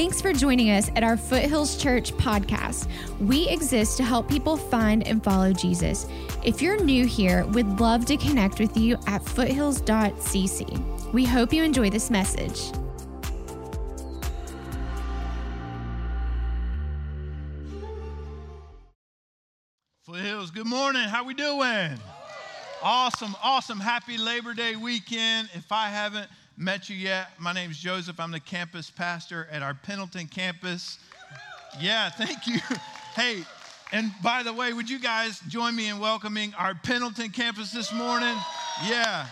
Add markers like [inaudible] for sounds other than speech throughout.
Thanks for joining us at our Foothills Church podcast. We exist to help people find and follow Jesus. If you're new here, we'd love to connect with you at foothills.cc. We hope you enjoy this message. Foothills, good morning. How we doing? Awesome, awesome. Happy Labor Day weekend. If I haven't met you yet, my name is Joseph. I'm the campus pastor at our Pendleton campus. Yeah, thank you. [laughs] Hey, and by the way, would you guys join me in welcoming our Pendleton campus this morning? Yeah.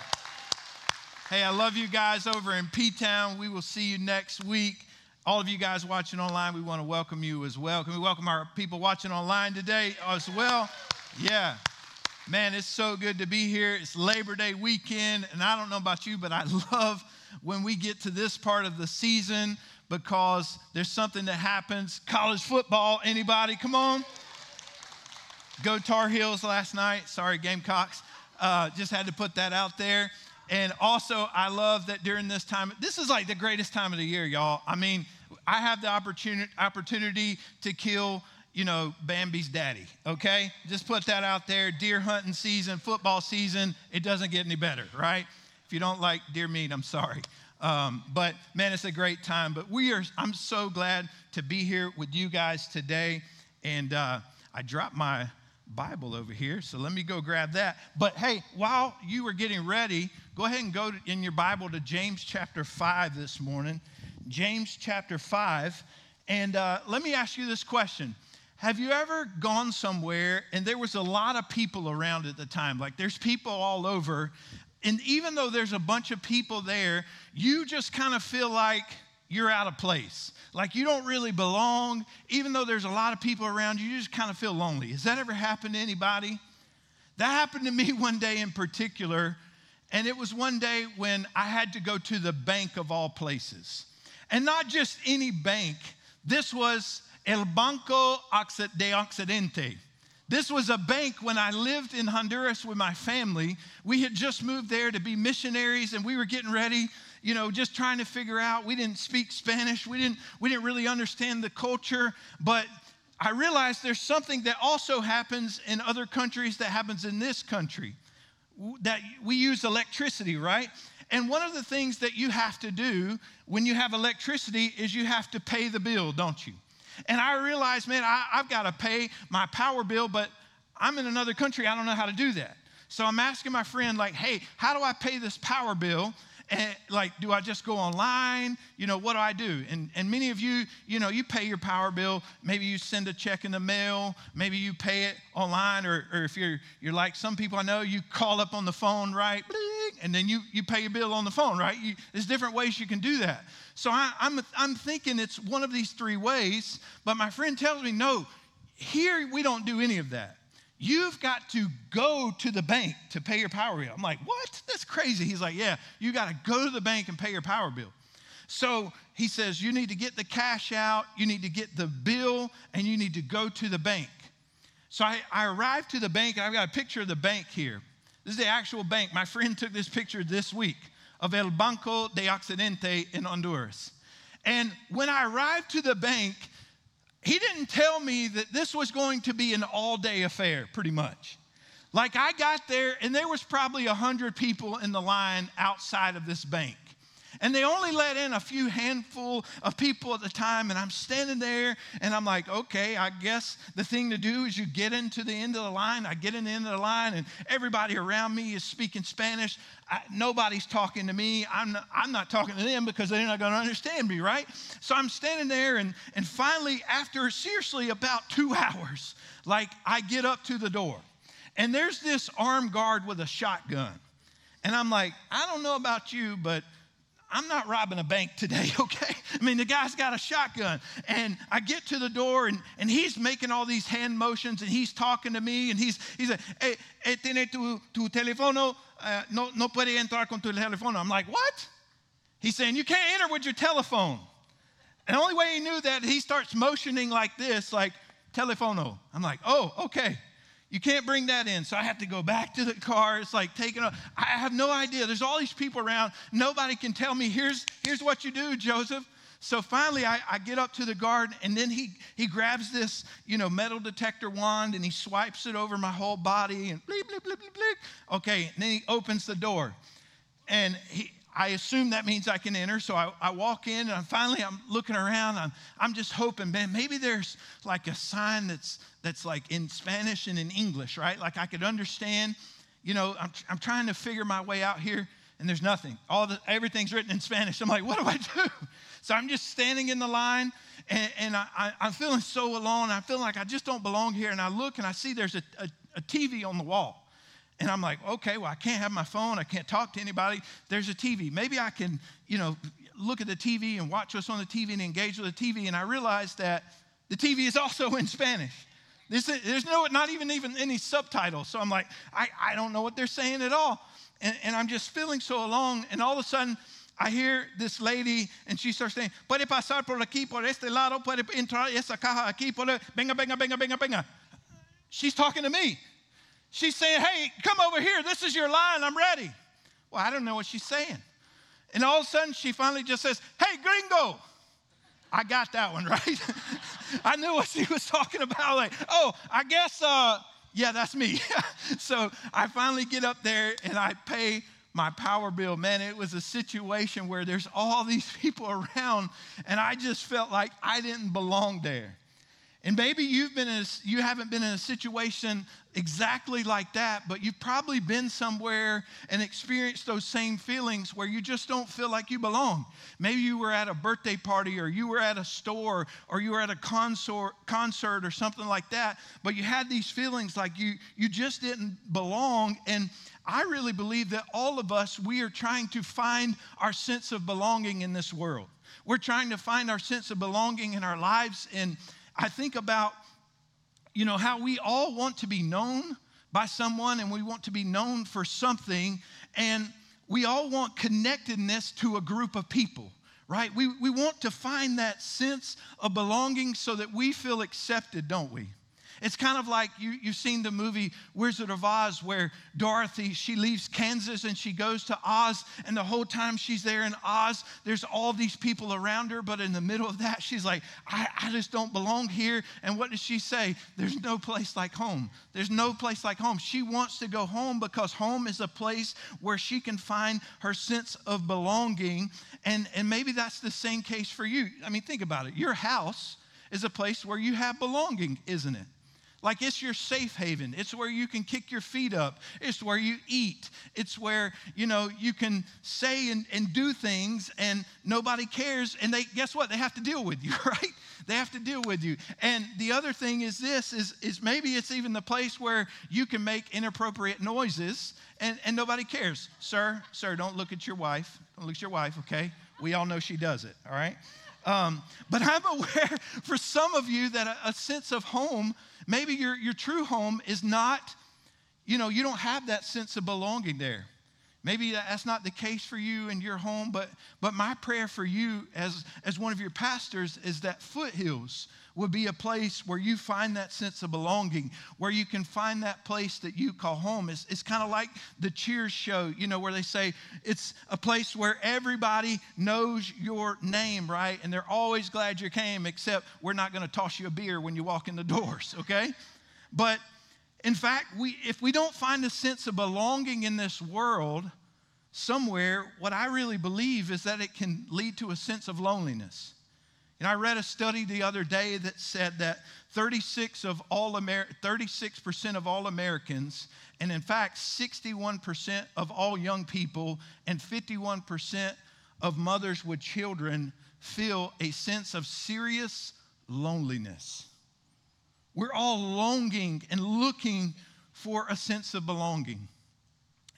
Hey, I love you guys over in P Town. We will see you next week. All of you guys watching online, we want to welcome you as well. Can we welcome our people watching online today as well? Yeah. Man, it's so good to be here. It's Labor Day weekend, and I don't know about you, but I [laughs] love when we get to this part of the season because there's something that happens. College football, anybody? Come on. Go Tar Heels last night. Sorry, Gamecocks. Uh, just had to put that out there. And also, I love that during this time, this is like the greatest time of the year, y'all. I mean, I have the opportunity, opportunity to kill, you know, Bambi's daddy, okay? Just put that out there. Deer hunting season, football season, it doesn't get any better, right? If you don't like deer meat, I'm sorry. Um, but man, it's a great time. But we are, I'm so glad to be here with you guys today. And uh, I dropped my Bible over here, so let me go grab that. But hey, while you were getting ready, go ahead and go in your Bible to James chapter 5 this morning. James chapter 5. And uh, let me ask you this question. Have you ever gone somewhere and there was a lot of people around at the time? Like there's people all over, and even though there's a bunch of people there, you just kind of feel like you're out of place. Like you don't really belong. Even though there's a lot of people around you, you just kind of feel lonely. Has that ever happened to anybody? That happened to me [laughs] one day in particular. And it was one day when I had to go to the bank of all places. And not just any bank, this was El Banco de Occidente. This was a bank when I lived in Honduras with my family. We had just moved there to be missionaries and we were getting ready, you know, just trying to figure out. We didn't speak Spanish. We didn't we didn't really understand the culture, but I realized there's something that also happens in other countries that happens in this country. That we use electricity, right? And one of the things that you have to do when you have electricity is you have to pay the bill, don't you? And I realized, man, I, I've got to pay my power bill, but I'm in another country. I don't know how to do that. So I'm asking my friend, like, hey, how do I pay this power bill? And like, do I just go online? You know, what do I do? And, and many of you, you know, you pay your power bill. Maybe you send a check in the mail. Maybe you pay it online. Or, or if you're, you're like some people I know, you call up on the phone, right? And then you, you pay your bill on the phone, right? You, there's different ways you can do that. So I, I'm, I'm thinking it's one of these three ways. But my friend tells me, no, here we don't do any of that. You've got to go to the bank to pay your power bill. I'm like, what? That's crazy. He's like, yeah, you got to go to the bank and pay your power bill. So he says, you need to get the cash out, you need to get the bill, and you need to go to the bank. So I, I arrived to the bank, and I've got a picture of the bank here. This is the actual bank. My friend took this picture this week of El Banco de Occidente in Honduras. And when I arrived to the bank, he didn't tell me that this was going to be an all day affair, pretty much. Like I got there, and there was probably 100 people in the line outside of this bank. And they only let in a few handful of people at the time. And I'm standing there and I'm like, okay, I guess the thing to do is you get into the end of the line. I get in the end of the line and everybody around me is speaking Spanish. I, nobody's talking to me. I'm not, I'm not talking to them because they're not going to understand me, right? So I'm standing there and, and finally, after seriously about two [laughs] hours, like I get up to the door and there's this armed guard with a shotgun. And I'm like, I don't know about you, but I'm not robbing a bank today, [laughs] okay? I mean, the guy's got a shotgun. And I get to the door and, and he's making all these hand motions and he's talking to me and he's, he's like, hey, hey, tiene tu, tu teléfono, uh, no, no puede entrar con tu teléfono. I'm like, what? He's saying, you can't enter with your telephone. And the only way he knew that, he starts motioning like this, like, telefono. I'm like, oh, okay. You can't bring that in. So I have to go back to the car. It's like taking a, I have no idea. There's all these people around. Nobody can tell me, here's, here's what you do, Joseph. So finally, I, I, get up to the guard, and then he, he grabs this, you know, metal detector wand, and he swipes it over my whole body, and bleep, bleep, bleep, bleep, bleep. Okay, and then he opens the door. And he, I assume that means I can enter. So I, I walk in, and I'm finally I'm looking around. I'm, I'm just hoping, man, maybe there's like a sign that's, that's like in Spanish and in English, right? Like I could understand. You know, I'm, I'm trying to figure my way out here and there's nothing. All the, everything's written in Spanish. I'm like, what do I do? [laughs] So I'm just standing in the line and, and I, am feeling so alone. I feel like I just don't belong here. And I look and I see there's a, a, a TV on the wall. And I'm like, okay, well, I can't have my phone. I can't talk to anybody. There's a TV. Maybe I can, you know, look at the TV and watch what's on the TV and engage with the TV. And I realized that the TV is also in Spanish. There's, there's no, not even, even any subtitles. So I'm like, I, I don't know what they're saying at all and, and I'm just feeling so alone. And all of a sudden, I hear this lady and she starts saying, puede pasar por aquí, por este lado, puede entrar esa caja aquí, puede, venga, venga, venga, venga, venga. She's talking to me. She's saying, hey, come over here. This is your line. I'm ready. Well, I don't know what she's saying. And all of a sudden, she finally just says, hey, gringo. I got that one, [laughs] right? I knew what she was talking about. Like, oh, I guess uh, yeah, that's me. [laughs] so I finally get up there and I pay my power bill. Man, it was a situation where there's all these people around, and I just felt like I didn't belong there. And maybe you've been in a, you haven't been in a situation exactly like that, but you've probably been somewhere and experienced those same feelings where you just don't feel like you belong. Maybe you were at a birthday party or you were at a store or you were at a concert, or something like that, but you had these feelings like you, you just didn't belong. And I really believe that all of us, we are trying to find our sense of belonging in this world. We're trying to find our sense of belonging in our lives. And I think about you know, how we all want to be known by someone and we want to be known for something, and we all want connectedness to a group of people, right? We, we want to find that sense of belonging so that we feel accepted, don't we? It's kind of like you, you've seen the movie Wizard of Oz, where Dorothy, she leaves Kansas and she goes to Oz, and the whole time she's there in Oz, there's all these people around her, but in the middle of that, she's like, I, I just don't belong here. And what does she say? There's no place like home. There's no place like home. She wants to go home because home is a place where she can find her sense of belonging. And, and maybe that's the same case for you. I mean, think about it. Your house is a place where you have belonging, isn't it? Like it's your safe haven. It's where you can kick your feet up. It's where you eat. It's where, you know, you can say and, and do things and nobody cares. And they guess what? They have to deal with you, [laughs] right? They have to deal with you. And the other thing is this is, is maybe it's even the place where you can make inappropriate noises and, and nobody cares. Sir, sir, don't look at your wife. Don't look at your wife, okay? We all know she does it, all right? Um, but I'm [laughs] aware for some of you that a, a sense of home Maybe your, your true home is not, you know, you don't have that sense of belonging there. Maybe that's not the case for you in your home, but, but my prayer for you as, as one of your pastors is that Foothills would be a place where you find that sense of belonging, where you can find that place that you call home. It's, it's kind of like the Cheers show, you know, where they say it's a place where everybody knows your name, right? And they're always glad you came, except we're not going to toss you a beer when you walk in the doors, [laughs] okay? But in fact, we, if we don't find a sense of belonging in this world, somewhere, what I really believe is that it can lead to a sense of loneliness. And I read a study the other day that said that 36 of all Amer- 36% of all Americans, and in fact 61% of all young people, and 51% of mothers with children feel a sense of serious loneliness. We're all longing and looking for a sense of belonging.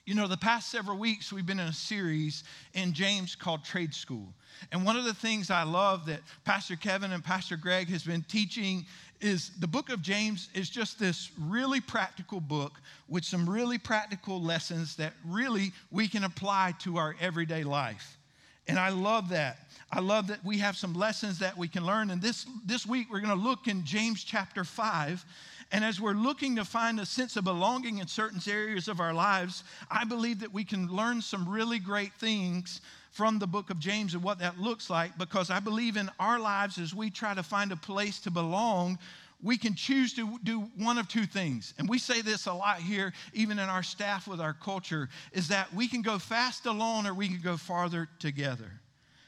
You know, the past several weeks we've been in a series in James called Trade School. And one of the things I love that Pastor Kevin and Pastor Greg has been teaching is the book of James is just this really practical book with some really practical lessons that really we can apply to our everyday life. And I love that. I love that we have some lessons that we can learn. And this, this week, we're going to look in James chapter 5. And as we're looking to find a sense of belonging in certain areas of our lives, I believe that we can learn some really great things from the book of James and what that looks like because I believe in our lives as we try to find a place to belong, we can choose to do one of two things. And we say this a lot here, even in our staff with our culture, is that we can go fast alone or we can go farther together.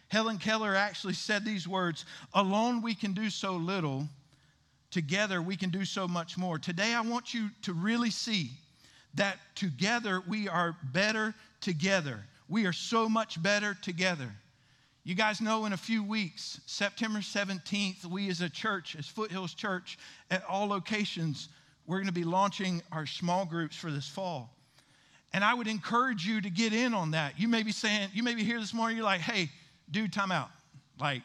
Helen Keller actually said these words Alone we can do so little, together we can do so much more. Today I want you to really see that together we are better together. We are so much better together. You guys know in a few weeks, September 17th, we as a church, as Foothills Church, at all locations, we're going to be launching our small groups for this fall. And I would encourage you to get in on that. You may be saying, you may be here this morning, you're like, hey, dude, time out. Like,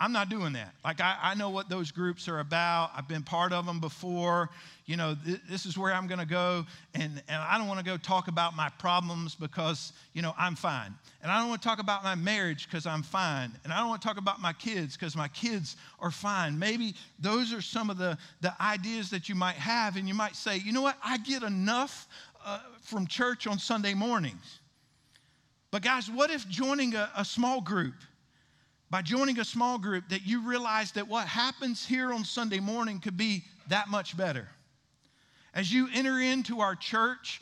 I'm not doing that. Like, I, I know what those groups are about. I've been part of them before. You know, th- this is where I'm going to go. And, and I don't want to go talk about my problems because, you know, I'm fine. And I don't want to talk about my marriage because I'm fine. And I don't want to talk about my kids because my kids are fine. Maybe those are some of the, the ideas that you might have. And you might say, you know what? I get enough uh, from church on Sunday mornings. But, guys, what if joining a, a small group? By joining a small group that you realize that what happens here on Sunday morning could be that much better. As you enter into our church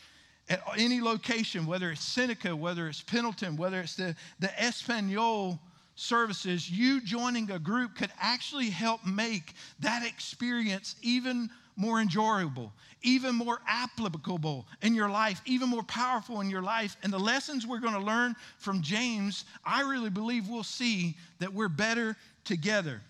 at any location, whether it's Seneca, whether it's Pendleton, whether it's the, the Espanol services, you joining a group could actually help make that experience even more enjoyable, even more applicable in your life, even more powerful in your life. And the lessons we're going to learn from James, I really believe we'll see that we're better together.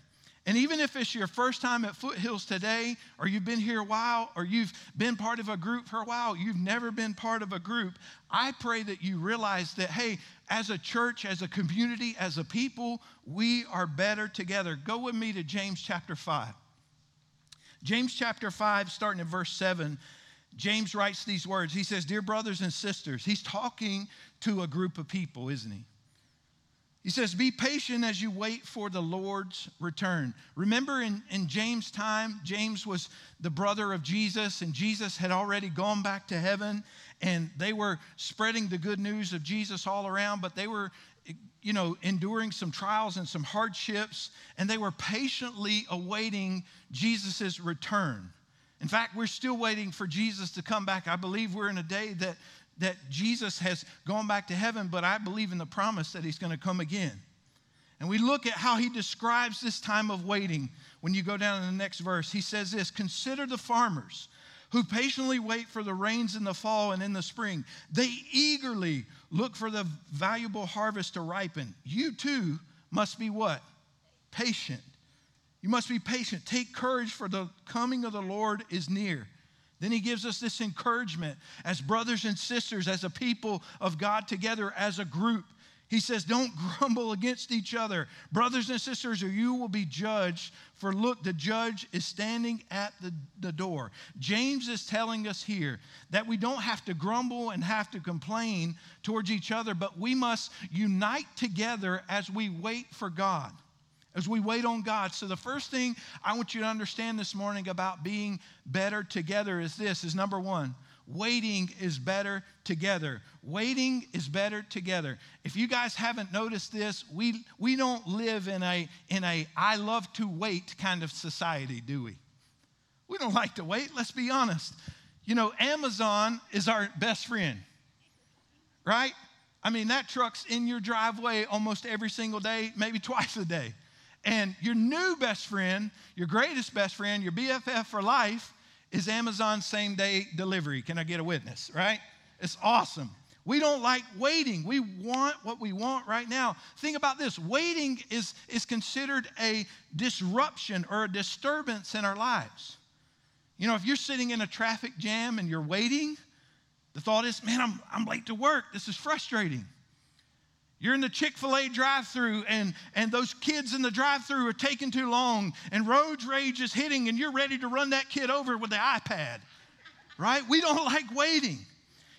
And even if it's your first time at Foothills today, or you've been here a while, or you've been part of a group for a while, you've never been part of a group, I pray that you realize that, hey, as a church, as a community, as a people, we are better together. Go with me to James chapter 5. James chapter 5, starting at verse 7, James writes these words. He says, Dear brothers and sisters, he's talking to a group of people, isn't he? He says, Be patient as you wait for the Lord's return. Remember in, in James' time, James was the brother of Jesus, and Jesus had already gone back to heaven, and they were spreading the good news of Jesus all around, but they were you know, enduring some trials and some hardships, and they were patiently awaiting Jesus' return. In fact, we're still waiting for Jesus to come back. I believe we're in a day that, that Jesus has gone back to heaven, but I believe in the promise that he's going to come again. And we look at how he describes this time of waiting. When you go down to the next verse, he says this Consider the farmers who patiently wait for the rains in the fall and in the spring. They eagerly look for the valuable harvest to ripen. You too must be what? Patient. You must be patient. Take courage, for the coming of the Lord is near. Then he gives us this encouragement as brothers and sisters, as a people of God together, as a group. He says, Don't [laughs] grumble against each other, brothers and sisters, or you will be judged. For look, the judge is standing at the, the door. James is telling us here that we don't have to grumble and have to complain towards each other, but we must unite together as we wait for God, as we wait on God. So the first thing I want you to understand this morning about being better together is this is number one, waiting is better together. Waiting is better together. If you guys haven't noticed this, we, we don't live in a, in a I love to wait kind of society, do we? We don't like to wait, let's be honest. You know, Amazon is our best friend, right? I mean, that truck's in your driveway almost every single day, maybe twice a day. And your new best friend, your greatest best friend, your BFF for life, is Amazon same day delivery. Can I get a witness, right? It's awesome. We don't like waiting. We want what we want right now. Think about this waiting is, is considered a disruption or a disturbance in our lives. You know, if you're sitting in a traffic jam and you're waiting, the thought is, man, I'm, I'm late to work. This is frustrating. You're in the Chick fil A drive through, and, and those kids in the drive through are taking too long, and road rage is hitting, and you're ready to run that kid over with the iPad, right? We don't [laughs] like waiting.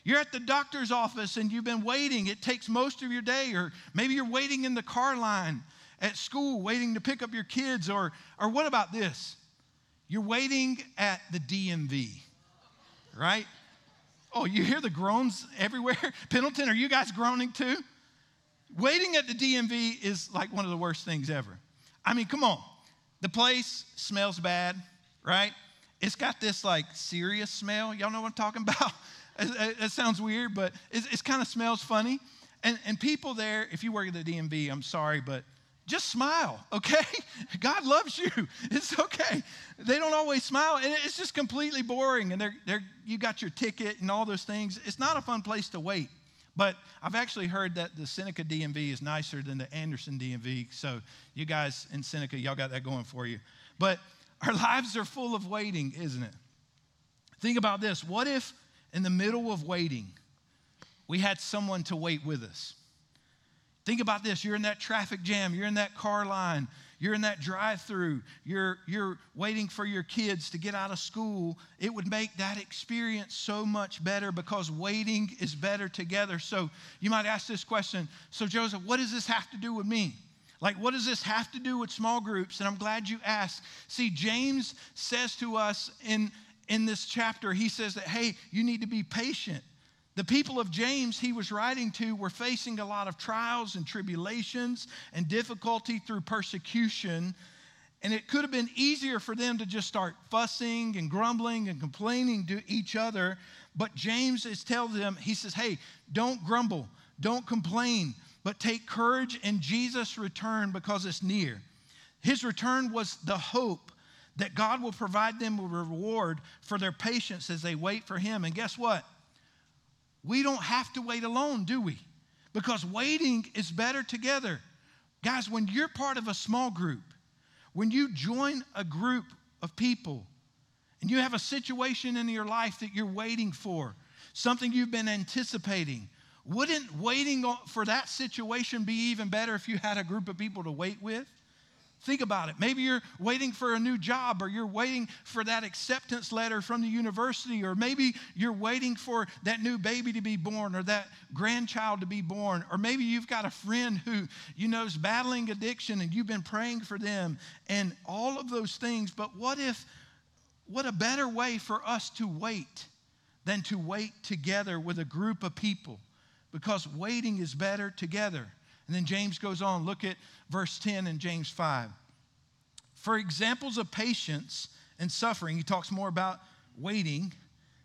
You're at the doctor's office and you've been waiting. It takes most of your day, or maybe you're waiting in the car line at school, waiting to pick up your kids, or, or what about this? You're waiting at the DMV, right? Oh, you hear the groans everywhere? [laughs] Pendleton, are you guys groaning too? Waiting at the DMV is like one of the worst things ever. I mean, come on. The place smells bad, right? It's got this like serious smell. Y'all know what I'm talking [laughs] about? it, sounds weird, but it, it kind of smells funny. And, and people there, if you work at the DMV, I'm sorry, but just smile, [laughs] okay? God loves you. [laughs] It's okay. They don't always smile, and it's just completely boring. And they're, they're, you got your ticket and all those things. It's not a fun place to wait. But I've actually heard that the Seneca DMV is nicer than the Anderson DMV. So you guys in Seneca, y'all got that going for you. But our [laughs] lives are full of waiting, isn't it? Think about this. What if in the middle of waiting, we had someone to wait with us? Think about this. You're in that traffic jam, you're in that car line, you're in that drive through, you're, you're waiting for your kids to get out of school. It would make that experience so much better because waiting is better together. So you might ask this question So, Joseph, what does this have to do with me? Like, what does this have to do with small groups? And I'm glad you asked. See, James says to us in, in this chapter, he says that, hey, you need to be patient. The people of James he was writing to were facing a lot of trials and tribulations and difficulty through persecution. And it could have been easier for them to just start fussing and grumbling and complaining to each other. But James is telling them, he says, hey, don't grumble, don't complain, but take courage in Jesus' return because it's near. His return was the hope that God will provide them a reward for their patience as they wait for Him. And guess what? We don't have to wait alone, do we? Because waiting is better together. Guys, when you're part of a small group, when you join a group of people and you have a situation in your life that you're waiting for, something you've been anticipating, wouldn't waiting for that situation be even better if you had a group of people to wait with? Think about it. Maybe you're waiting for a new job, or you're waiting for that acceptance letter from the university, or maybe you're waiting for that new baby to be born, or that grandchild to be born, or maybe you've got a friend who you know is battling addiction and you've been praying for them, and all of those things. But what if, what a better way for us to wait than to wait together with a group of people? Because waiting is better together. And then James goes on, look at verse 10 in James 5. For examples of patience and suffering, he talks more about waiting.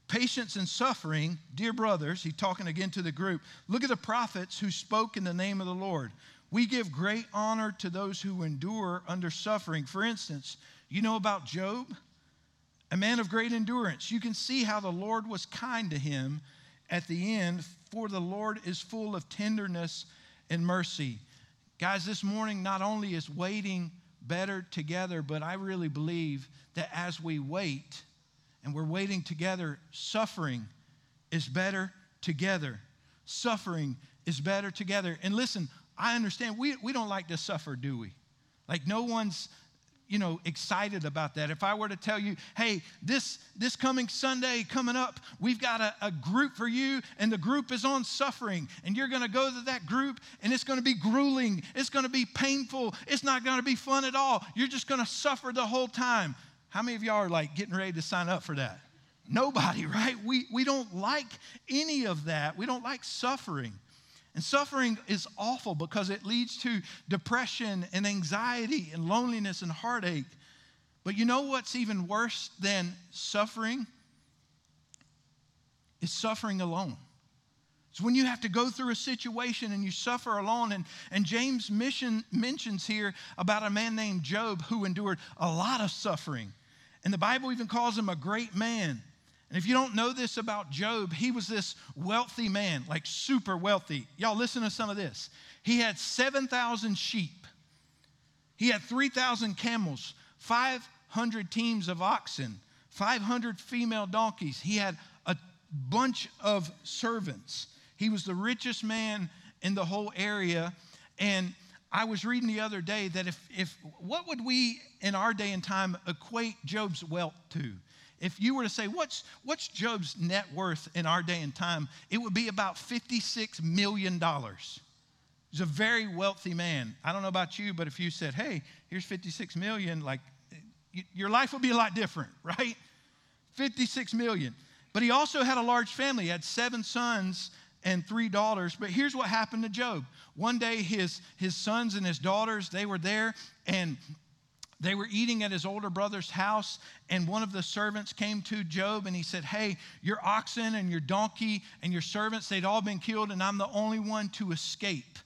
Patience and suffering, dear brothers, he's talking again to the group. Look at the prophets who spoke in the name of the Lord. We give great honor to those who endure under suffering. For instance, you know about Job, a man of great endurance. You can see how the Lord was kind to him at the end, for the Lord is full of tenderness and mercy. Guys, this morning not only is waiting better together, but I really believe that as we wait and we're waiting together, suffering is better together. Suffering is better together. And listen, I understand we, we don't like to suffer, do we? Like, no one's you know, excited about that. If I were to tell you, hey, this, this coming Sunday coming up, we've got a, a group for you, and the group is on suffering, and you're going to go to that group, and it's going to be grueling, it's going to be painful, it's not going to be fun at all. You're just going to suffer the whole time. How many of y'all are like getting ready to sign up for that? Nobody, [laughs] right? We, we don't like any of that. We don't like suffering. And suffering is awful because it leads to depression and anxiety and loneliness and heartache. But you know what's even worse than suffering? Is suffering alone. It's when you have to go through a situation and you suffer alone. And, and James mission, mentions here about a man named Job who endured a lot of suffering. And the Bible even calls him a great man. And if you don't know this about Job, he was this wealthy man, like super wealthy. Y'all listen to some of this. He had 7,000 sheep, he had 3,000 camels, 500 teams of oxen, 500 female donkeys. He had a bunch of servants. He was the richest man in the whole area. And I was reading the other day that if, if what would we in our day and time equate Job's wealth to? If you were to say, what's, what's Job's net worth in our day and time? It would be about $56 million. He's a very wealthy man. I don't know about you, but if you said, hey, here's 56 million, like your life would be a lot different, [laughs] right? 56 million. But he also had a large family. He had seven sons and three daughters. But here's what happened to Job. One day, his, his sons and his daughters, they were there and they were eating at his older brother's house, and one of the servants came to Job and he said, Hey, your oxen and your donkey and your servants, they'd all been killed, and I'm the only one to escape.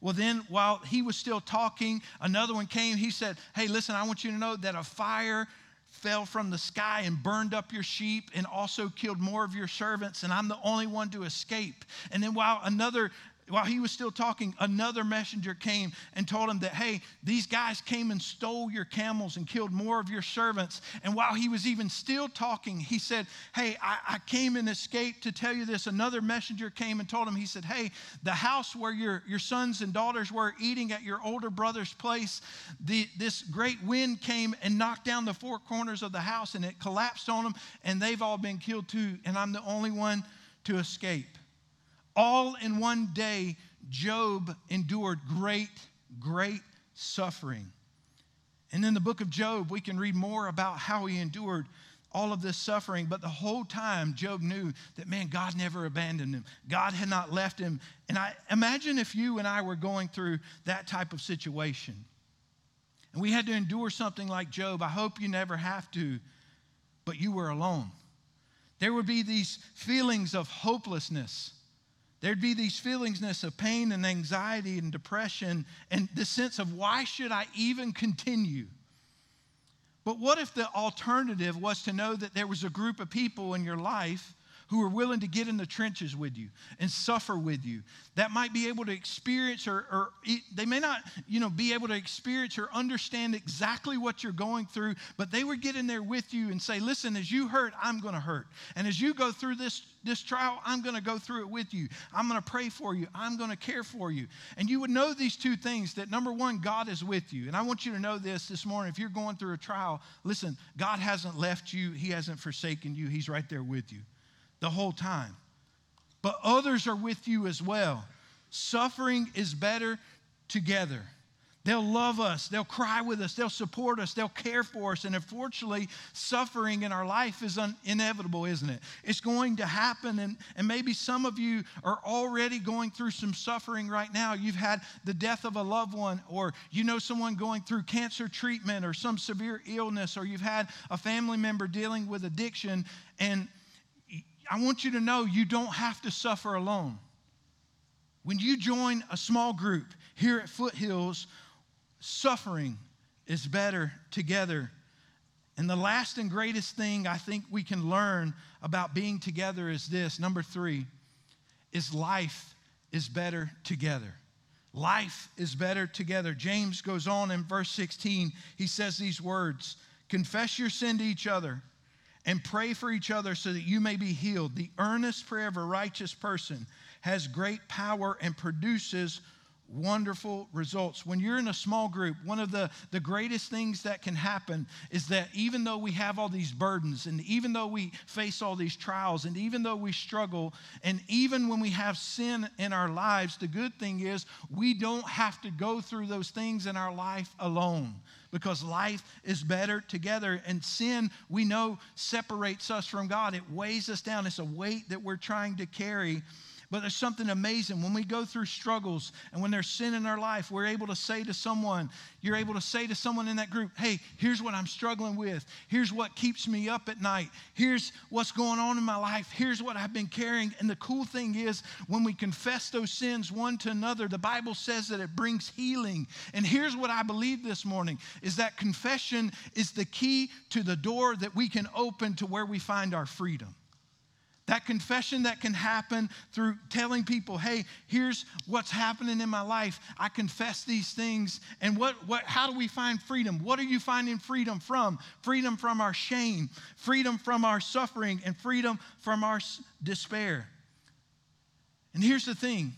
Well, then, while he was still talking, another one came. He said, Hey, listen, I want you to know that a fire fell from the sky and burned up your sheep and also killed more of your servants, and I'm the only one to escape. And then while another while he was still talking, another messenger came and told him that, hey, these guys came and stole your camels and killed more of your servants. And while he was even still talking, he said, hey, I, I, came and escaped to tell you this. Another messenger came and told him, he said, hey, the house where your, your sons and daughters were eating at your older brother's place, the, this great wind came and knocked down the four corners of the house and it collapsed on them, and they've all been killed too. And I'm the only one to escape. All in one day, Job endured great, great suffering. And in the book of Job, we can read more about how he endured all of this suffering. But the whole time, Job knew that, man, God never abandoned him. God had not left him. And I imagine if you and I were going through that type of situation and we had to endure something like Job. I hope you never have to, but you were alone. There would be these feelings of hopelessness There'd be these feelings of pain and anxiety and depression and the sense of why should I even continue? But what if the alternative was to know that there was a group of people in your life who are willing to get in the trenches with you and suffer with you that might be able to experience or, or they may not you know be able to experience or understand exactly what you're going through but they would get in there with you and say listen as you hurt i'm going to hurt. And as you go through this this trial i'm going to go through it with you. I'm going to pray for you. I'm going to care for you. And you would know these two things that number one god is with you. And i want you to know this this morning. If you're going through a trial listen god hasn't left you. He hasn't forsaken you. He's right there with you the whole time. But others are with you as well. Suffering is better together. They'll love us, they'll cry with us, they'll support us, they'll care for us. And unfortunately, suffering in our life is un- inevitable, isn't it? It's going to happen. And, and maybe some of you are already going through some suffering right now. You've had the death of a loved one, or you know someone going through cancer treatment or some severe illness, or you've had a family member dealing with addiction. And I want you to know you don't have to suffer alone. When you join a small group here at Foothills, suffering is better together. And the last and greatest thing I think we can learn about being together is this number three, is life is better together. Life is better together. James goes on in verse 16, he says these words Confess your sin to each other and pray for each other so that you may be healed. The earnest prayer of a righteous person has great power and produces wonderful results. When you're in a small group, one of the, the greatest things that can happen is that even though we have all these burdens, and even though we face all these trials, and even though we struggle, and even when we have sin in our lives, the good thing is we don't have to go through those things in our life alone because life is better together. And sin, we know, separates us from God. It weighs us down. It's a weight that we're trying to carry. But there's something amazing. When we go through struggles and when there's sin in our life, we're able to say to someone, you're able to say to someone in that group, hey, here's what I'm struggling with. Here's what keeps me up at night. Here's what's going on in my life. Here's what I've been carrying. And the cool thing is, when we confess those sins one to another, the Bible says that it brings healing. And here's what I believe this morning is that confession is the key to the door that we can open to where we find our freedom. That confession that can happen through telling people, hey, here's what's happening in my life. I confess these things. And what, what, how do we find freedom? What are you finding freedom from? Freedom from our shame, freedom from our suffering, and freedom from our despair. And here's the thing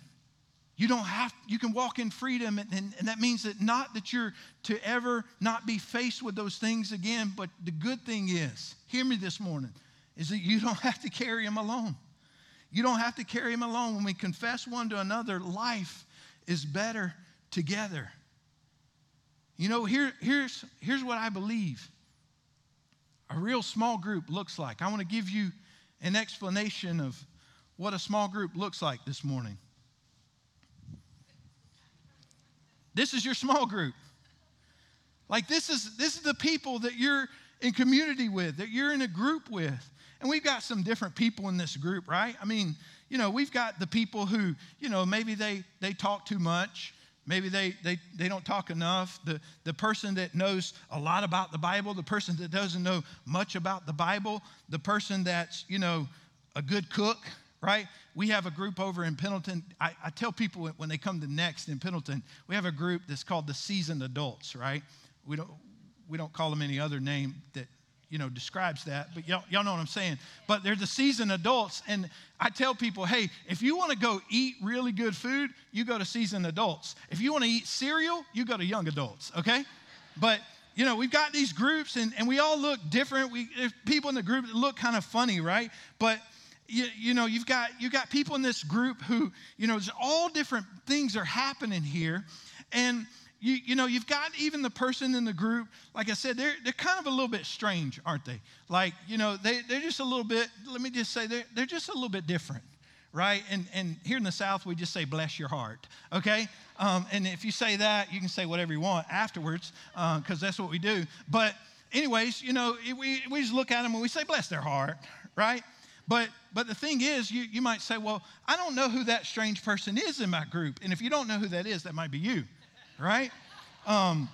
You don't have, you can walk in freedom, and, and, and, that means that not that you're to ever not be faced with those things again, but the good thing is, hear me this morning, is that you [laughs] don't have to carry them alone. You don't have to carry them alone. When we confess one to another, life is better together. You know, here, here's, here's what I believe a real small group looks like. I want to give you an explanation of what a small group looks like this morning. This is your small group. Like this is this is the people that you're in community with, that you're in a group with. And we've got some different people in this group, right? I mean, you know, we've got the people who, you know, maybe they they talk too much. Maybe they, they, they don't talk enough. The, the person that knows a lot about the Bible, the person that doesn't know much about the Bible, the person that's, you know, a good cook, right? We have a group over in Pendleton. I, I tell people when they come to Next in Pendleton, we have a group that's called the seasoned adults, right? We don't, we don't call them any other name that you know describes that but y'all, y'all know what i'm saying. But they're the seasoned adults and i tell people hey if you want to go eat really good food you go to seasoned adults. If you want to eat cereal you go to young adults okay? But you know we've got these groups and, and we all look different. We people in the group look kind of funny right? But you, you know you've got you've got people in this group who you know there's all different things are happening here and you, you know, you've got even the person in the group, like I said, they're, they're kind of a little bit strange, aren't they? Like, you know, they, they're just a little bit, let me just say, they're, they're just a little bit different, right? And, and here in the South, we just say, bless your heart, okay? Um, and if you say that, you can say whatever you want afterwards, because uh, that's what we do. But, anyways, you know, we, we just look at them and we say, bless their heart, right? But but the thing is, you, you might say, well, I don't know who that strange person is in my group. And if you don't know who that is, that might be you right? Um,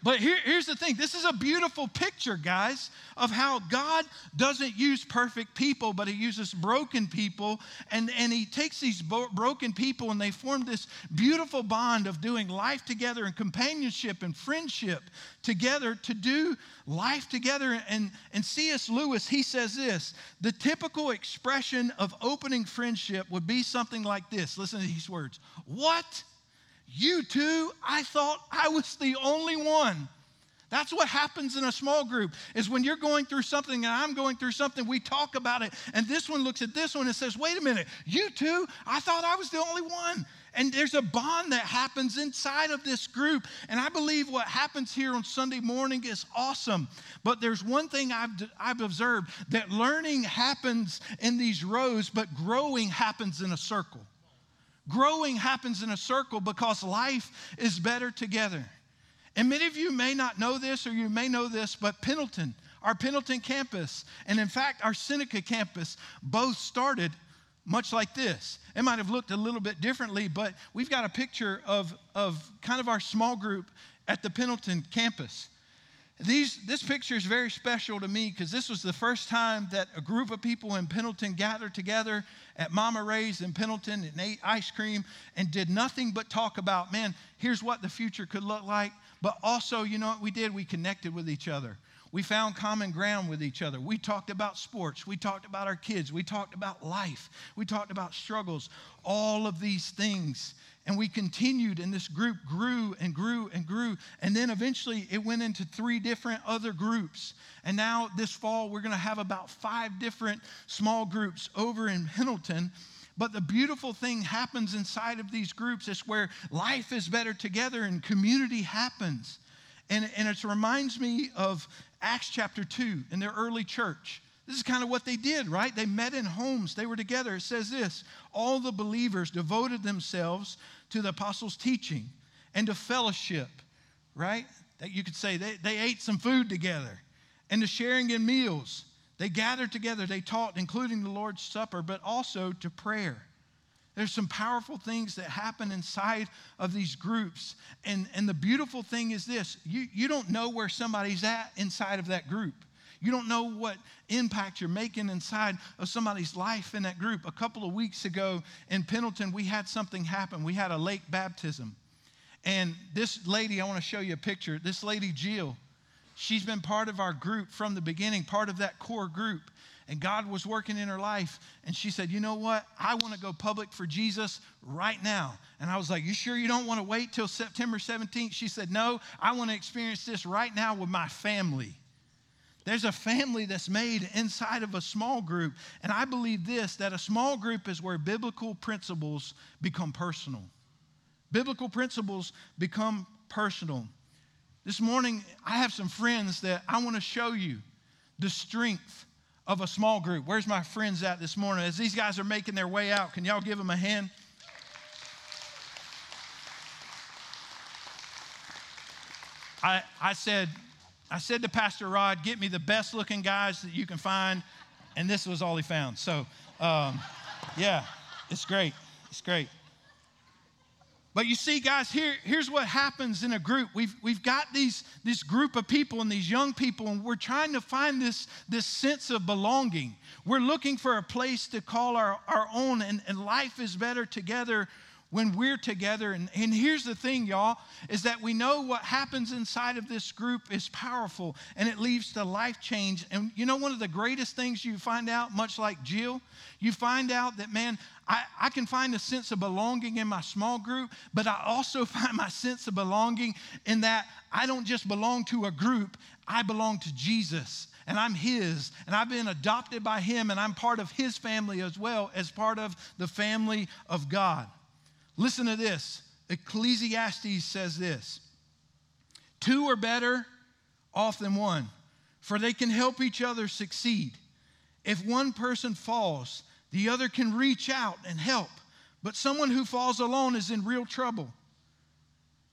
but here, here's the thing this is a beautiful picture, guys, of how God doesn't use perfect people, but He uses broken people. And, and He takes these bo- broken people and they form this beautiful bond of doing life together and companionship and friendship together to do life together. And, and C.S. Lewis, he says this the typical expression of opening friendship would be something like this. Listen to these words What? You too? I thought I was the only one. That's what happens in a small group is when you're going through something and I'm going through something, we talk about it. And this one looks at this one and says, wait a minute, you too? I thought I was the only one. And there's a bond that happens inside of this group. And I believe what happens here on Sunday morning is awesome. But there's one thing I've, I've observed that learning happens in these rows, but growing happens in a circle. Growing happens in a circle because life is better together. And many of you may not know this or you may know this, but Pendleton, our Pendleton campus, and in fact, our Seneca campus, both started much like this. It might have looked a little bit differently, but we've got a picture of, of kind of our small group at the Pendleton campus. These, this picture is very special to me because this was the first time that a group of people in Pendleton gathered together at Mama Ray's in Pendleton and ate ice cream and did nothing but talk about, man, here's what the future could look like. But also, you know what we did? We connected with each other. We found common ground with each other. We talked about sports. We talked about our kids. We talked about life. We talked about struggles. All of these things. And we continued, and this group grew and grew and grew. And then eventually it went into three different other groups. And now this fall, we're going to have about five different small groups over in Pendleton. But the beautiful thing happens inside of these groups is where life is better together and community happens. And, and it reminds me of Acts chapter 2 in their early church. This is kind of what they did, right? They met in homes, they were together. It says this all the believers devoted themselves to the apostles' teaching and to fellowship, right? That you could say they, they ate some food together and to sharing in meals. They gathered together, they taught, including the Lord's Supper, but also to prayer. There's some powerful things that happen inside of these groups. And, and the beautiful thing is this you, you don't know where somebody's at inside of that group. You don't know what impact you're making inside of somebody's life in that group. A couple of weeks ago in Pendleton, we had something happen. We had a lake baptism. And this lady, I want to show you a picture. This lady, Jill, she's been part of our group from the beginning, part of that core group. And God was working in her life. And she said, You know what? I want to go public for Jesus right now. And I was like, You sure you don't want to wait till September 17th? She said, No, I want to experience this right now with my family. There's a family that's made inside of a small group. And I believe this that a small group is where biblical principles become personal. Biblical principles become personal. This morning, I have some friends that I want to show you the strength of a small group. Where's my friends at this morning? As these guys are making their way out, can y'all give them a hand? I, I said, I said to Pastor Rod, get me the best looking guys that you can find. And this was all he found. So, um, yeah, it's great. It's great. But you see, guys, here, here's what happens in a group. We've, we've got these, this group of people and these young people, and we're trying to find this, this sense of belonging. We're looking for a place to call our, our own, and, and life is better together when we're together. And, and here's the thing, y'all, is that we know what happens inside of this group is powerful and it leads to life change. And you know, one of the greatest things you find out, much like Jill, you find out that, man, I, I can find a sense of belonging in my small group, but I also [laughs] find my sense of belonging in that I don't just belong to a group, I belong to Jesus and I'm His, and I've been adopted by Him, and I'm part of His family as well as part of the family of God. Listen to this Ecclesiastes says this Two are better off than one, for they can help each other succeed. If one person falls, the other can reach out and help. But someone who falls alone is in real trouble.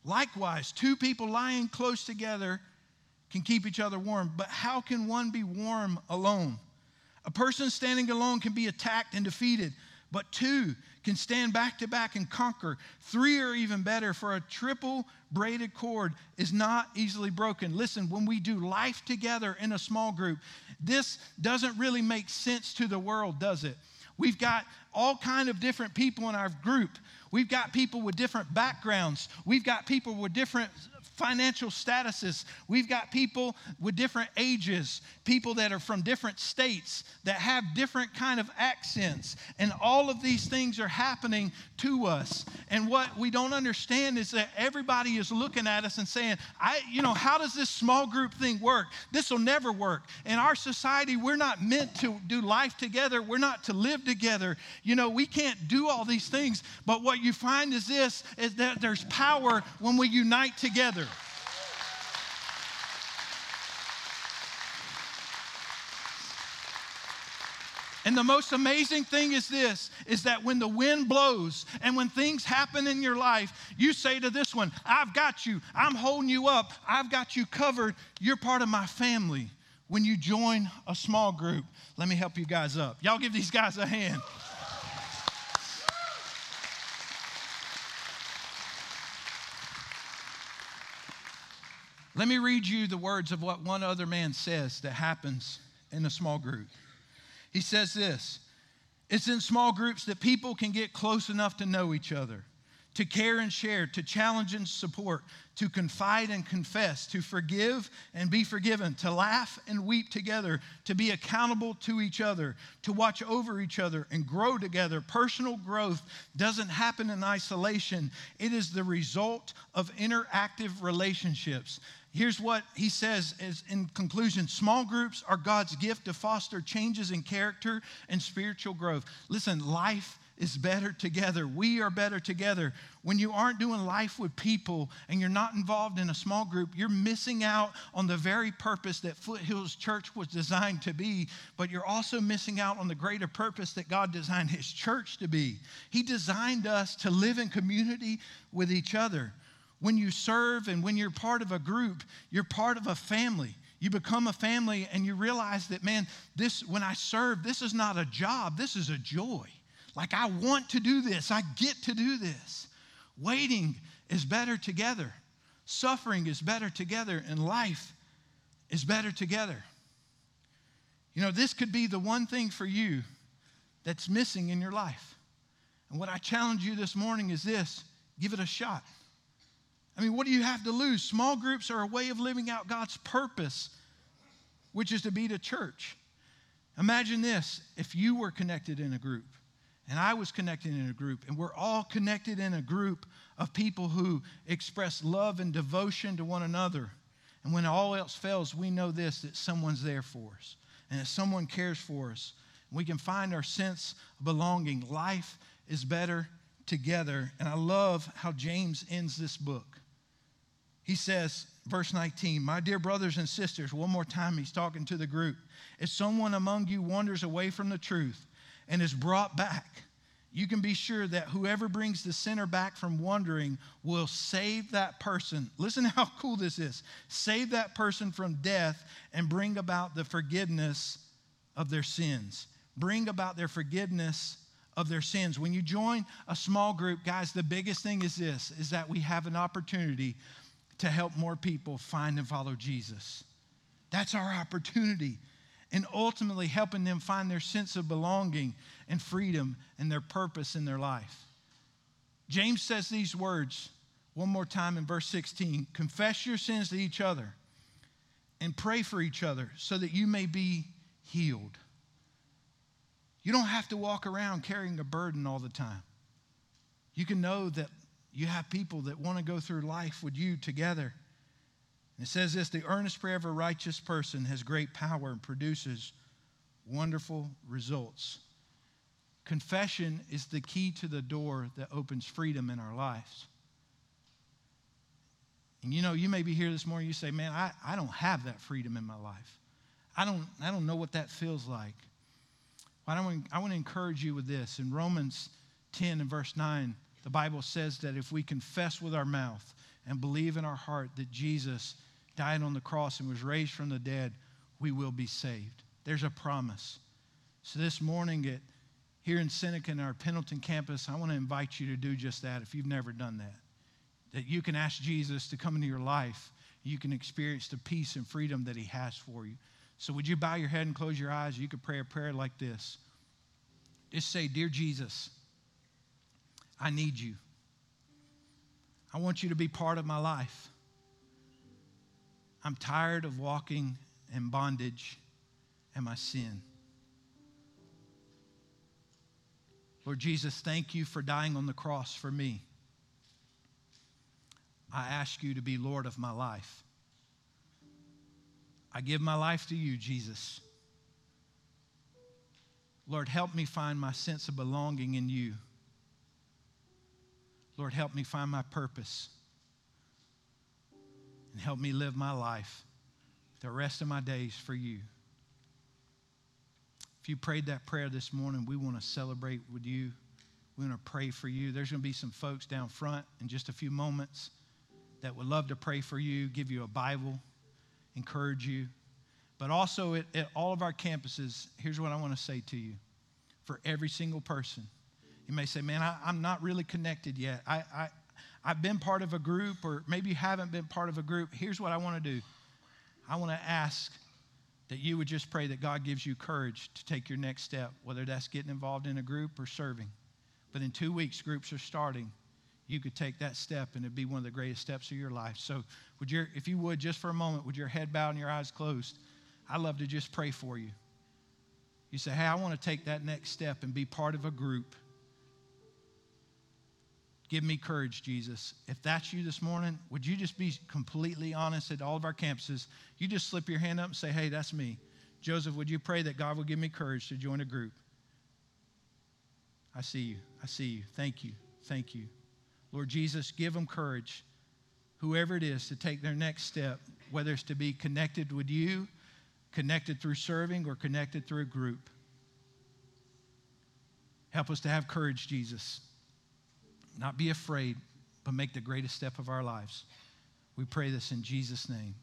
Likewise, two people lying close together can keep each other warm. But how can one be warm alone? A person standing alone can be attacked and defeated, but two can stand back to back and conquer. Three are even better, for a triple braided cord is not easily broken. Listen, when we do life together in a small group, this doesn't really make sense to the world, does it? We've got all kind of different people in our group. We've got people with different backgrounds. We've got people with different financial statuses. We've got people with different ages, people that are from different states that have different kind of accents. And all of these things are happening to us. And what we don't understand is that everybody is looking at us and saying, I, you know, how does this small group thing work? This will never work. In our society, we're not meant to do life together. We're not to live together. You know, we can't do all these things. But what you find is this is that there's power when we unite together. And the most amazing thing is this is that when the wind blows and when things happen in your life, you say to this one, I've got you. I'm holding you up. I've got you covered. You're part of my family. When you join a small group, let me help you guys up. Y'all give these guys a hand. Let me read you the words of what one other man says that happens in a small group. He says this it's in small groups that people can get close enough to know each other, to care and share, to challenge and support, to confide and confess, to forgive and be forgiven, to laugh and weep together, to be accountable to each other, to watch over each other and grow together. Personal growth doesn't happen in isolation, it is the result of interactive relationships. Here's what he says in conclusion small groups are God's gift to foster changes in character and spiritual growth. Listen, life is better together. We are better together. When you aren't doing life with people and you're not involved in a small group, you're missing out on the very purpose that Foothills Church was designed to be, but you're also missing out on the greater purpose that God designed His church to be. He designed us to live in community with each other. When you serve and when you're part of a group, you're part of a family. You become a family and you realize that, man, this, when I serve, this is not a job, this is a joy. Like, I want to do this, I get to do this. Waiting is better together, suffering is better together, and life is better together. You know, this could be the one thing for you that's missing in your life. And what I challenge you this morning is this give it a shot. I mean, what do you have to lose? Small groups are a way of living out God's purpose, which is to be the church. Imagine this if you were connected in a group and I was connected in a group, and we're all connected in a group of people who express love and devotion to one another. And when all else fails, we know this that someone's there for us and that someone cares for us. We can find our sense of belonging. Life is better together. And I love how James ends this book. He says, verse 19, My dear brothers and sisters, one more time, he's talking to the group. If someone among you wanders away from the truth and is brought back, you can be sure that whoever brings the sinner back from wandering will save that person. Listen [laughs] how cool this is. Save that person from death and bring about the forgiveness of their sins. Bring about their forgiveness of their sins. When you join a small group, guys, the biggest thing is this is that we have an opportunity to help more people find and follow Jesus. That's our opportunity. And ultimately helping them find their sense of belonging and freedom and their purpose in their life. James says these words one more time in verse 16 Confess your sins to each other and pray for each other so that you may be healed. You don't have to walk around carrying a burden all the time. You can know that you have people that want to go through life with you together. It says this the earnest prayer of a righteous person has great power and produces wonderful results. Confession is the key to the door that opens freedom in our lives. And you know, you may be here this morning, you say, Man, I, I don't have that freedom in my life. I don't, I don't know what that feels like. Well, I, want, I want to encourage you with this. In Romans 10 and verse 9, the Bible says that if we confess with our mouth and believe in our heart that Jesus died on the cross and was raised from the dead, we will be saved. There's a promise. So this morning at here in Seneca in our Pendleton campus, I want to invite you to do just that if you've never done that. That you can ask Jesus to come into your life. You can experience the peace and freedom that he has for you. So, would you bow your head and close your eyes? You could pray a prayer like this. Just say, Dear Jesus, I need you. I want you to be part of my life. I'm tired of walking in bondage and my sin. Lord Jesus, thank you for dying on the cross for me. I ask you to be Lord of my life. I give my life to you, Jesus. Lord, help me find my sense of belonging in you. Lord, help me find my purpose. And help me live my life the rest of my days for you. If you prayed that prayer this morning, we want to celebrate with you. We want to pray for you. There's going to be some folks down front in just a few moments that would love to pray for you, give you a Bible encourage you. But also at, at all of our campuses, here's what I want to say to you for every single person. You may say, Man, I, am not really connected yet. I, I, I've been part of a group, or maybe you haven't been part of a group. Here's what I want to do I want to ask that you would just pray that God gives you courage to take your next step, whether that's getting involved in a group or serving. But in two weeks, groups are starting you could take that step and it'd be one of the greatest steps of your life. So, would your, if you would, just for a moment, with your head bowed and your eyes closed, I'd love to just pray for you. You say, Hey, I want to take that next step and be part of a group. Give me courage, Jesus. If that's you this morning, would you just be completely honest at all of our campuses? You just slip your hand up and say, Hey, that's me. Joseph, would you pray that God will give me courage to join a group? I see you. I see you. Thank you. Thank you. Lord Jesus, give them courage, whoever it is, to take their next step, whether it's to be connected with you, connected through serving, or connected through a group. Help us to have courage, Jesus. Not be afraid, but make the greatest step of our lives. We pray this in Jesus' name.